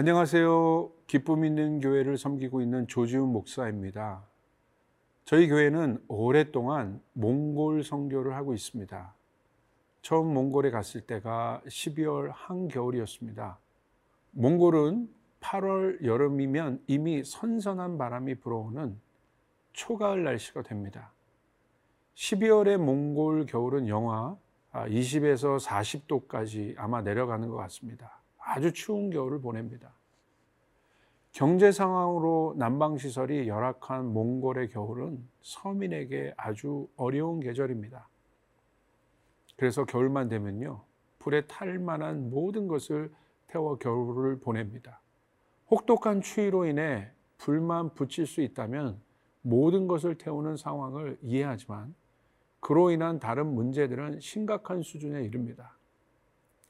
안녕하세요. 기쁨 있는 교회를 섬기고 있는 조지훈 목사입니다. 저희 교회는 오랫동안 몽골 선교를 하고 있습니다. 처음 몽골에 갔을 때가 12월 한겨울이었습니다. 몽골은 8월 여름이면 이미 선선한 바람이 불어오는 초가을 날씨가 됩니다. 12월의 몽골 겨울은 영하 20에서 40도까지 아마 내려가는 것 같습니다. 아주 추운 겨울을 보냅니다. 경제 상황으로 난방 시설이 열악한 몽골의 겨울은 서민에게 아주 어려운 계절입니다. 그래서 겨울만 되면요. 불에 탈 만한 모든 것을 태워 겨울을 보냅니다. 혹독한 추위로 인해 불만 붙일 수 있다면 모든 것을 태우는 상황을 이해하지만 그로 인한 다른 문제들은 심각한 수준에 이릅니다.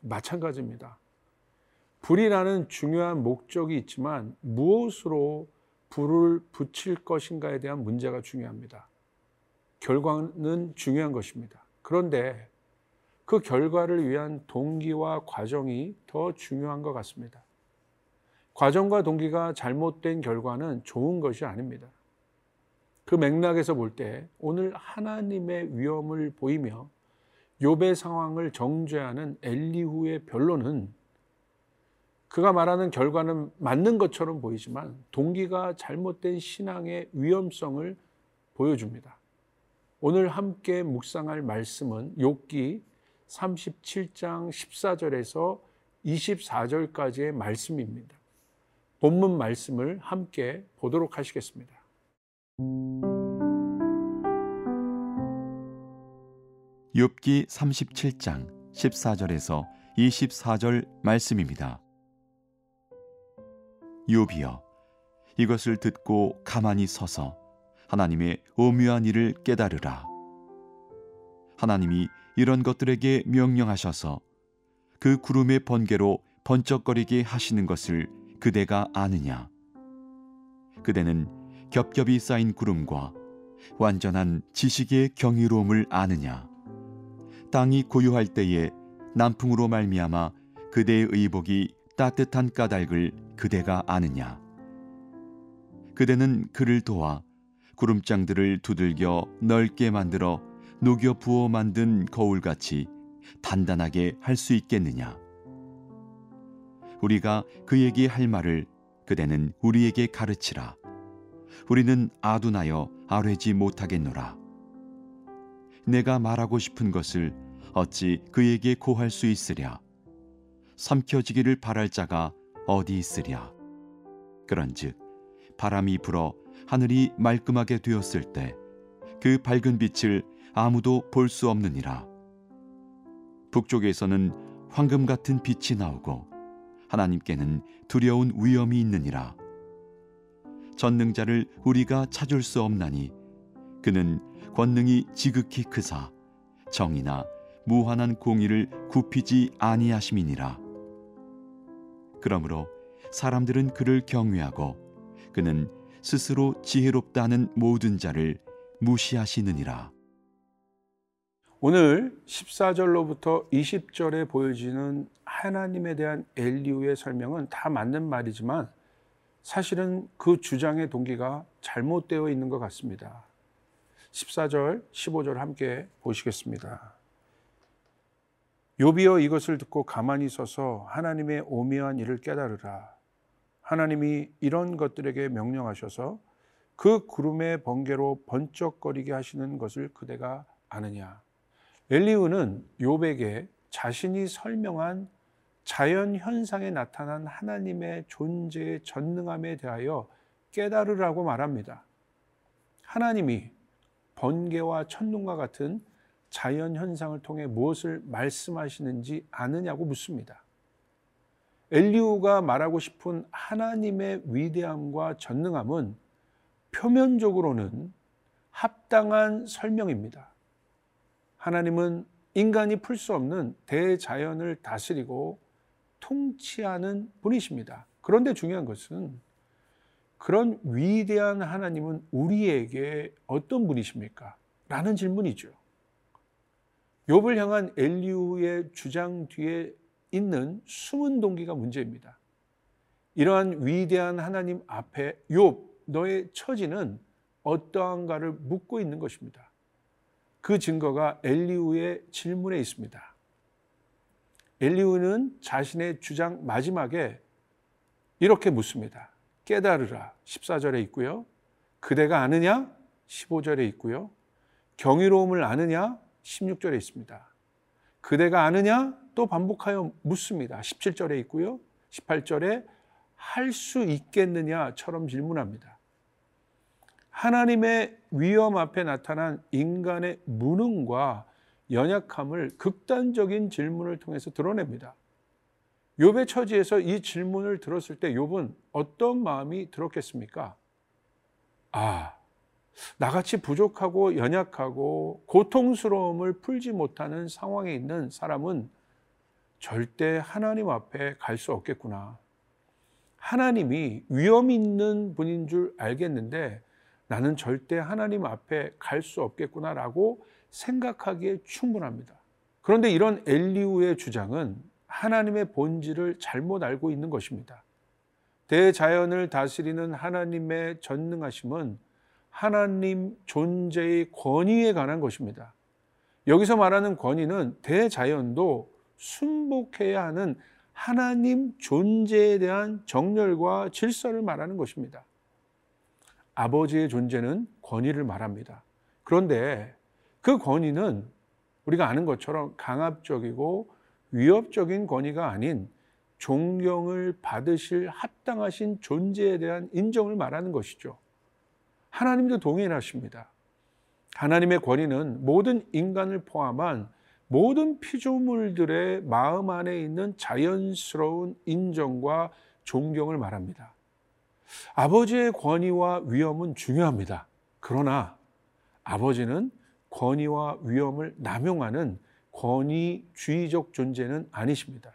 마찬가지입니다. 불이라는 중요한 목적이 있지만 무엇으로 불을 붙일 것인가에 대한 문제가 중요합니다. 결과는 중요한 것입니다. 그런데 그 결과를 위한 동기와 과정이 더 중요한 것 같습니다. 과정과 동기가 잘못된 결과는 좋은 것이 아닙니다. 그 맥락에서 볼 때 오늘 하나님의 위험을 보이며 욥의 상황을 정죄하는 엘리후의 변론은 그가 말하는 결과는 맞는 것처럼 보이지만 동기가 잘못된 신앙의 위험성을 보여줍니다. 오늘 함께 묵상할 말씀은 욥기 37장 14절에서 24절까지의 말씀입니다. 본문 말씀을 함께 보도록 하시겠습니다. 욥기 37장 14절에서 24절 말씀입니다. 욥이여 이것을 듣고 가만히 서서 하나님의 오묘한 일을 깨달으라. 하나님이 이런 것들에게 명령하셔서 그 구름의 번개로 번쩍거리게 하시는 것을 그대가 아느냐? 그대는 겹겹이 쌓인 구름과 완전한 지식의 경이로움을 아느냐? 땅이 고요할 때에 남풍으로 말미암아 그대의 의복이 따뜻한 까닭을 그대가 아느냐? 그대는 그를 도와 구름장들을 두들겨 넓게 만들어 녹여 부어 만든 거울같이 단단하게 할 수 있겠느냐? 우리가 그에게 할 말을 그대는 우리에게 가르치라. 우리는 아둔하여 아뢰지 못하겠노라. 내가 말하고 싶은 것을 어찌 그에게 고할 수 있으랴? 삼켜지기를 바랄 자가 어디 있으랴? 그런즉 바람이 불어 하늘이 말끔하게 되었을 때 그 밝은 빛을 아무도 볼 수 없느니라. 북쪽에서는 황금 같은 빛이 나오고 하나님께는 두려운 위험이 있느니라. 전능자를 우리가 찾을 수 없나니 그는 권능이 지극히 크사 정의나 무한한 공의를 굽히지 아니하심이니라. 그러므로 사람들은 그를 경외하고 그는 스스로 지혜롭다 하는 모든 자를 무시하시느니라. 오늘 14절로부터 20절에 보여지는 하나님에 대한 엘리우의 설명은 다 맞는 말이지만 사실은 그 주장의 동기가 잘못되어 있는 것 같습니다. 14절, 15절 함께 보시겠습니다. 요비여 이것을 듣고 가만히 서서 하나님의 오묘한 일을 깨달으라. 하나님이 이런 것들에게 명령하셔서 그 구름의 번개로 번쩍거리게 하시는 것을 그대가 아느냐. 엘리우는 욥에게 자신이 설명한 자연 현상에 나타난 하나님의 존재의 전능함에 대하여 깨달으라고 말합니다. 하나님이 번개와 천둥과 같은 자연 현상을 통해 무엇을 말씀하시는지 아느냐고 묻습니다. 엘리우가 말하고 싶은 하나님의 위대함과 전능함은 표면적으로는 합당한 설명입니다. 하나님은 인간이 풀 수 없는 대자연을 다스리고 통치하는 분이십니다. 그런데 중요한 것은 그런 위대한 하나님은 우리에게 어떤 분이십니까? 라는 질문이죠. 욥을 향한 엘리우의 주장 뒤에 있는 숨은 동기가 문제입니다. 이러한 위대한 하나님 앞에 욥 너의 처지는 어떠한가를 묻고 있는 것입니다. 그 증거가 엘리우의 질문에 있습니다. 엘리우는 자신의 주장 마지막에 이렇게 묻습니다. 깨달으라 14절에 있고요. 그대가 아느냐 15절에 있고요. 경이로움을 아느냐 16절에 있습니다. 그대가 아느냐 또 반복하여 묻습니다. 17절에 있고요. 18절에 할 수 있겠느냐처럼 질문합니다. 하나님의 위험 앞에 나타난 인간의 무능과 연약함을 극단적인 질문을 통해서 드러냅니다. 욥의 처지에서 이 질문을 들었을 때 욥은 어떤 마음이 들었겠습니까? 아, 나같이 부족하고 연약하고 고통스러움을 풀지 못하는 상황에 있는 사람은 절대 하나님 앞에 갈 수 없겠구나. 하나님이 위험 있는 분인 줄 알겠는데 나는 절대 하나님 앞에 갈 수 없겠구나라고 생각하기에 충분합니다. 그런데 이런 엘리우의 주장은 하나님의 본질을 잘못 알고 있는 것입니다. 대자연을 다스리는 하나님의 전능하심은 하나님 존재의 권위에 관한 것입니다. 여기서 말하는 권위는 대자연도 순복해야 하는 하나님 존재에 대한 정렬과 질서를 말하는 것입니다. 아버지의 존재는 권위를 말합니다. 그런데 그 권위는 우리가 아는 것처럼 강압적이고 위협적인 권위가 아닌 존경을 받으실 합당하신 존재에 대한 인정을 말하는 것이죠. 하나님도 동일하십니다. 하나님의 권위는 모든 인간을 포함한 모든 피조물들의 마음 안에 있는 자연스러운 인정과 존경을 말합니다. 아버지의 권위와 위엄은 중요합니다. 그러나 아버지는 권위와 위엄을 남용하는 권위주의적 존재는 아니십니다.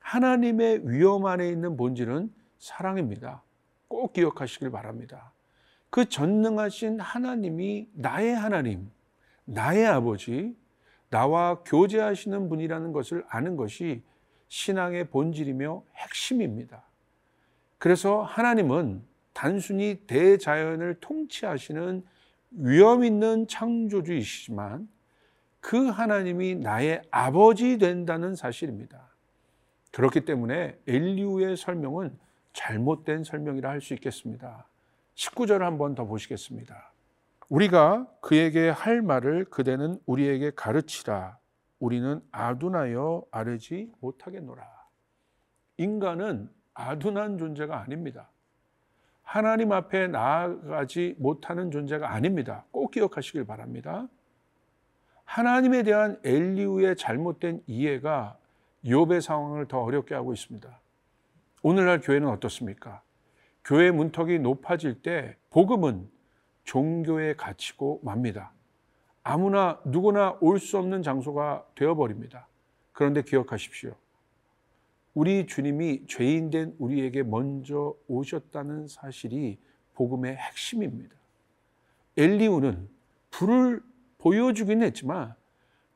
하나님의 위엄 안에 있는 본질은 사랑입니다. 꼭 기억하시길 바랍니다. 그 전능하신 하나님이 나의 하나님, 나의 아버지, 나와 교제하시는 분이라는 것을 아는 것이 신앙의 본질이며 핵심입니다. 그래서 하나님은 단순히 대자연을 통치하시는 위험 있는 창조주이시지만 그 하나님이 나의 아버지 된다는 사실입니다. 그렇기 때문에 엘리우의 설명은 잘못된 설명이라 할 수 있겠습니다. 19절 한번 더 보시겠습니다. 우리가 그에게 할 말을 그대는 우리에게 가르치라. 우리는 아둔하여 아르지 못하겠노라. 인간은 아둔한 존재가 아닙니다. 하나님 앞에 나아가지 못하는 존재가 아닙니다. 꼭 기억하시길 바랍니다. 하나님에 대한 엘리우의 잘못된 이해가 욥의 상황을 더 어렵게 하고 있습니다. 오늘날 교회는 어떻습니까? 교회 문턱이 높아질 때 복음은 종교에 갇히고 맙니다. 아무나 누구나 올 수 없는 장소가 되어버립니다. 그런데 기억하십시오. 우리 주님이 죄인된 우리에게 먼저 오셨다는 사실이 복음의 핵심입니다. 엘리우는 불을 보여주긴 했지만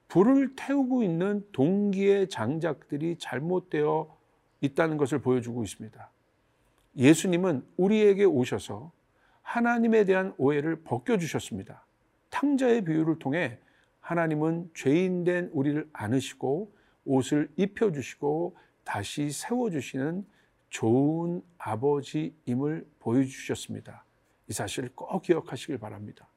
불을 태우고 있는 동기의 장작들이 잘못되어 있다는 것을 보여주고 있습니다. 예수님은 우리에게 오셔서 하나님에 대한 오해를 벗겨주셨습니다. 탕자의 비유를 통해 하나님은 죄인된 우리를 안으시고 옷을 입혀주시고 다시 세워주시는 좋은 아버지임을 보여주셨습니다. 이 사실을 꼭 기억하시길 바랍니다.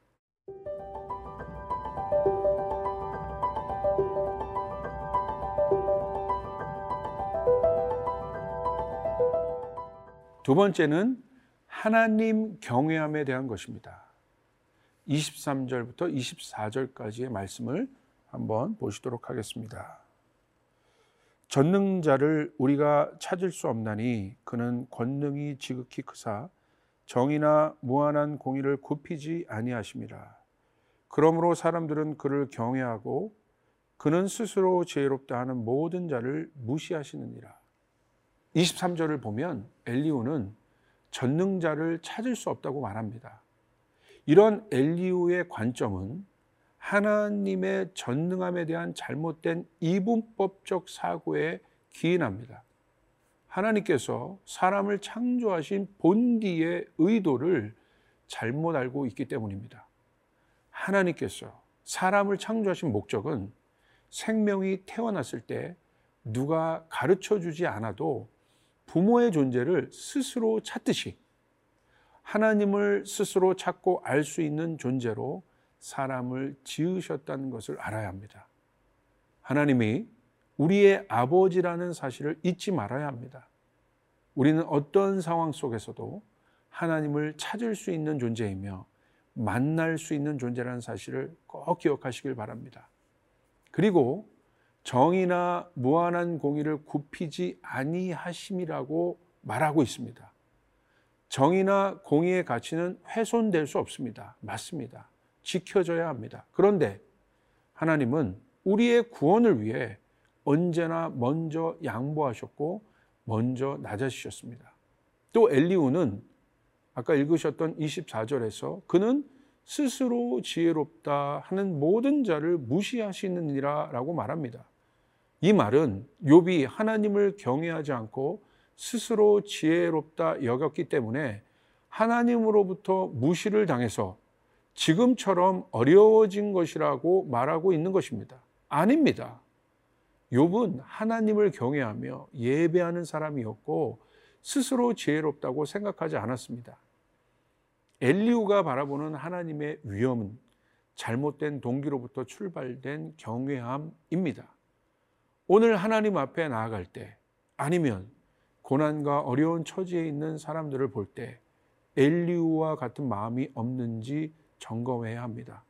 두 번째는 하나님 경외함에 대한 것입니다. 23절부터 24절까지의 말씀을 한번 보시도록 하겠습니다. 전능자를 우리가 찾을 수 없나니 그는 권능이 지극히 크사 정의나 무한한 공의를 굽히지 아니하심이라. 그러므로 사람들은 그를 경외하고 그는 스스로 지혜롭다 하는 모든 자를 무시하시느니라. 23절을 보면 엘리우는 전능자를 찾을 수 없다고 말합니다. 이런 엘리우의 관점은 하나님의 전능함에 대한 잘못된 이분법적 사고에 기인합니다. 하나님께서 사람을 창조하신 본디의 의도를 잘못 알고 있기 때문입니다. 하나님께서 사람을 창조하신 목적은 생명이 태어났을 때 누가 가르쳐 주지 않아도 부모의 존재를 스스로 찾듯이 하나님을 스스로 찾고 알 수 있는 존재로 사람을 지으셨다는 것을 알아야 합니다. 하나님이 우리의 아버지라는 사실을 잊지 말아야 합니다. 우리는 어떤 상황 속에서도 하나님을 찾을 수 있는 존재이며 만날 수 있는 존재라는 사실을 꼭 기억하시길 바랍니다. 그리고 정의나 무한한 공의를 굽히지 아니하심이라고 말하고 있습니다. 정의나 공의의 가치는 훼손될 수 없습니다. 맞습니다. 지켜져야 합니다. 그런데 하나님은 우리의 구원을 위해 언제나 먼저 양보하셨고 먼저 낮아지셨습니다. 또 엘리우는 아까 읽으셨던 24절에서 그는 스스로 지혜롭다 하는 모든 자를 무시하시느니라 라고 말합니다. 이 말은 욥이 하나님을 경외하지 않고 스스로 지혜롭다 여겼기 때문에 하나님으로부터 무시를 당해서 지금처럼 어려워진 것이라고 말하고 있는 것입니다. 아닙니다. 욥은 하나님을 경외하며 예배하는 사람이었고 스스로 지혜롭다고 생각하지 않았습니다. 엘리우가 바라보는 하나님의 위험은 잘못된 동기로부터 출발된 경외함입니다. 오늘 하나님 앞에 나아갈 때 아니면 고난과 어려운 처지에 있는 사람들을 볼 때 엘리우와 같은 마음이 없는지 점검해야 합니다.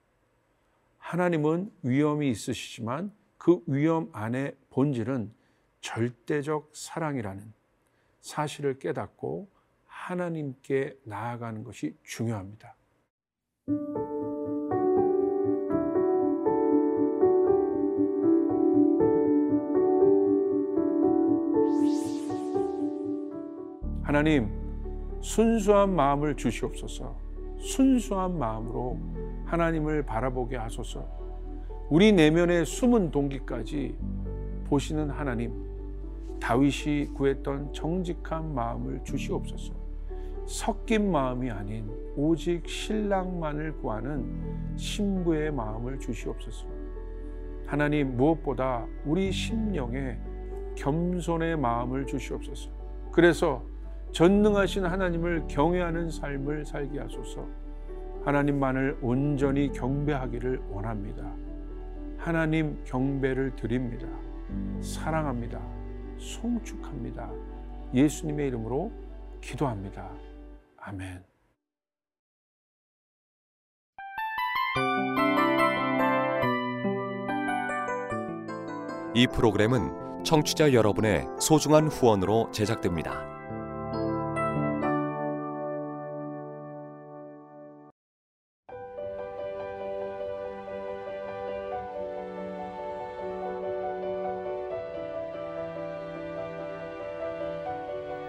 하나님은 위험이 있으시지만 그 위험 안에 본질은 절대적 사랑이라는 사실을 깨닫고 하나님께 나아가는 것이 중요합니다. 하나님, 순수한 마음을 주시옵소서. 순수한 마음으로 하나님을 바라보게 하소서. 우리 내면의 숨은 동기까지 보시는 하나님, 다윗이 구했던 정직한 마음을 주시옵소서. 섞인 마음이 아닌 오직 신랑만을 구하는 신부의 마음을 주시옵소서. 하나님 무엇보다 우리 심령에 겸손의 마음을 주시옵소서. 그래서 전능하신 하나님을 경외하는 삶을 살게 하소서. 하나님만을 온전히 경배하기를 원합니다. 하나님 경배를 드립니다. 사랑합니다. 송축합니다. 예수님의 이름으로 기도합니다. 아멘. 이 프로그램은 청취자 여러분의 소중한 후원으로 제작됩니다.